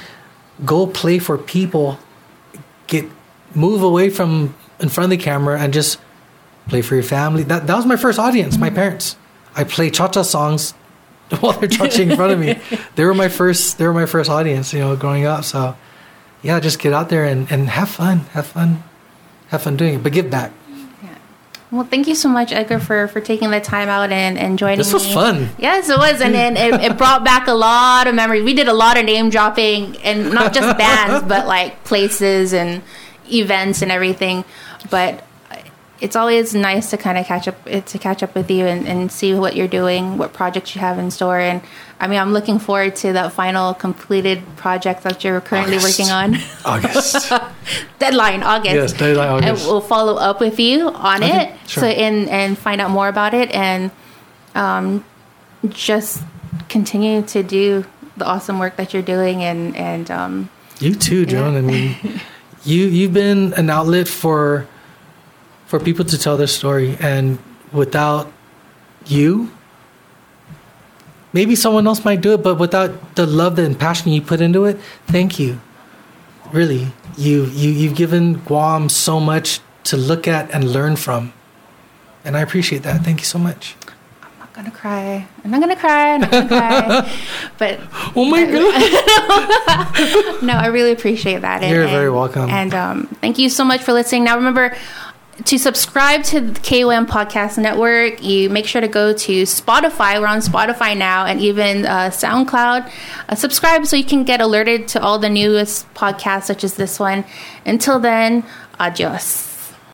go play for people. Get move away from in front of the camera and just play for your family. That that was my first audience. My parents. I play cha cha songs [laughs] while they're touching in front of me. [laughs] They were my first. They were my first audience. You know, growing up. So, yeah, just get out there and, and have fun. Have fun. Have fun doing it. But give back. Well, thank you so much, Edgar, for, for taking the time out and, and joining This was me. fun. Yes, it was. And then it, it brought back a lot of memories. We did a lot of name dropping and not just bands, [laughs] but like places and events and everything. But it's always nice to kind of catch up to catch up with you and, and see what you're doing, what projects you have in store. And I mean, I'm looking forward to that final completed project that you're currently August. working on. August. [laughs] deadline August. Yes, deadline August. And we'll follow up with you on Okay, it, sure. so and and find out more about it, and um, just continue to do the awesome work that you're doing, and and um, You too, Joan. I mean, [laughs] you you've been an outlet for for people to tell their story, and without you, maybe someone else might do it. But without the love and passion you put into it, thank you. Really, you you you've given Guam so much to look at and learn from, and I appreciate that. Thank you so much. I'm not gonna cry. I'm not gonna cry. I'm not gonna cry. [laughs] but Oh my god! [laughs] no, I really appreciate that. You're very welcome. And um, thank you so much for listening. Now, remember to subscribe to the KUAM Podcast Network. You make sure to go to Spotify. We're on Spotify now, and even uh, SoundCloud. Uh, subscribe so you can get alerted to all the newest podcasts, such as this one. Until then, adios.